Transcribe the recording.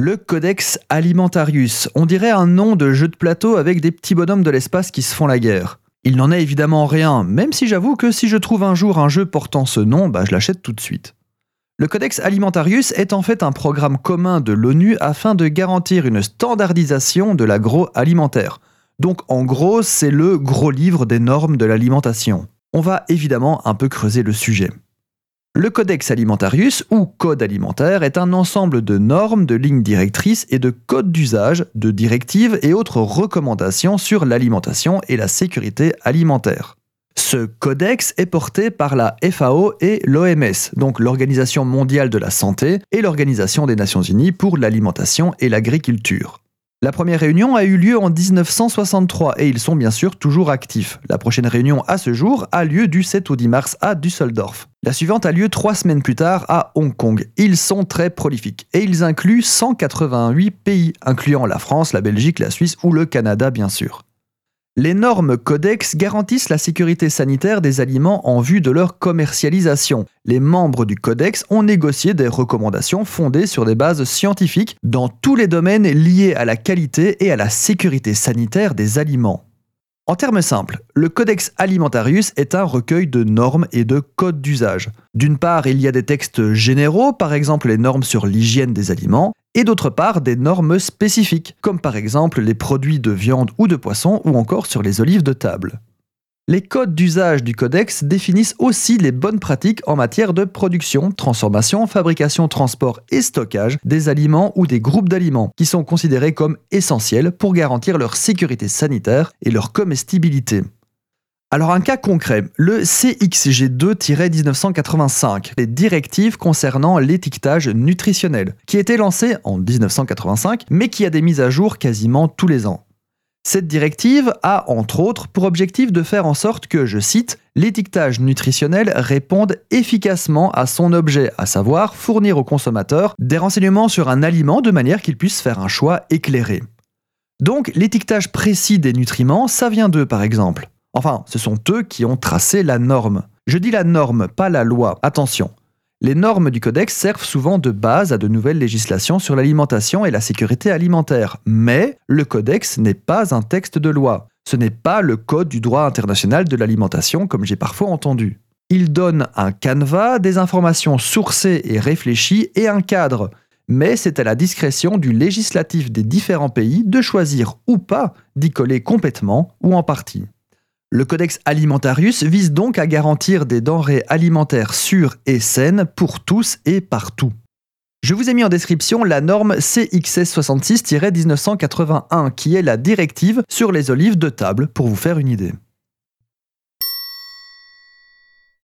Le Codex Alimentarius, on dirait un nom de jeu de plateau avec des petits bonhommes de l'espace qui se font la guerre. Il n'en est évidemment rien, même si j'avoue que si je trouve un jour un jeu portant ce nom, bah je l'achète tout de suite. Le Codex Alimentarius est en fait un programme commun de l'ONU afin de garantir une standardisation de l'agroalimentaire. Donc en gros, c'est le gros livre des normes de l'alimentation. On va évidemment un peu creuser le sujet. Le Codex Alimentarius, ou Code alimentaire, est un ensemble de normes, de lignes directrices et de codes d'usage, de directives et autres recommandations sur l'alimentation et la sécurité alimentaire. Ce codex est porté par la FAO et l'OMS, donc l'Organisation mondiale de la santé et l'Organisation des Nations unies pour l'alimentation et l'agriculture. La première réunion a eu lieu en 1963 et ils sont bien sûr toujours actifs. La prochaine réunion à ce jour a lieu du 7 au 10 mars à Düsseldorf. La suivante a lieu trois semaines plus tard à Hong Kong. Ils sont très prolifiques et ils incluent 188 pays, incluant la France, la Belgique, la Suisse ou le Canada bien sûr. Les normes Codex garantissent la sécurité sanitaire des aliments en vue de leur commercialisation. Les membres du Codex ont négocié des recommandations fondées sur des bases scientifiques dans tous les domaines liés à la qualité et à la sécurité sanitaire des aliments. En termes simples, le Codex Alimentarius est un recueil de normes et de codes d'usage. D'une part, il y a des textes généraux, par exemple les normes sur l'hygiène des aliments, et d'autre part des normes spécifiques, comme par exemple les produits de viande ou de poisson ou encore sur les olives de table. Les codes d'usage du codex définissent aussi les bonnes pratiques en matière de production, transformation, fabrication, transport et stockage des aliments ou des groupes d'aliments, qui sont considérés comme essentiels pour garantir leur sécurité sanitaire et leur comestibilité. Alors un cas concret, le CXG2-1985, les directives concernant l'étiquetage nutritionnel, qui été lancé en 1985, mais qui a des mises à jour quasiment tous les ans. Cette directive a, entre autres, pour objectif de faire en sorte que, je cite, l'étiquetage nutritionnel réponde efficacement à son objet, à savoir fournir aux consommateurs des renseignements sur un aliment de manière qu'ils puissent faire un choix éclairé. Donc l'étiquetage précis des nutriments, ça vient d'eux par exemple. Enfin, ce sont eux qui ont tracé la norme. Je dis la norme, pas la loi. Attention. Les normes du Codex servent souvent de base à de nouvelles législations sur l'alimentation et la sécurité alimentaire. Mais le Codex n'est pas un texte de loi. Ce n'est pas le Code du droit international de l'alimentation comme j'ai parfois entendu. Il donne un canevas, des informations sourcées et réfléchies et un cadre. Mais c'est à la discrétion du législatif des différents pays de choisir ou pas d'y coller complètement ou en partie. Le Codex Alimentarius vise donc à garantir des denrées alimentaires sûres et saines pour tous et partout. Je vous ai mis en description la norme CXS 66-1981 qui est la directive sur les olives de table pour vous faire une idée.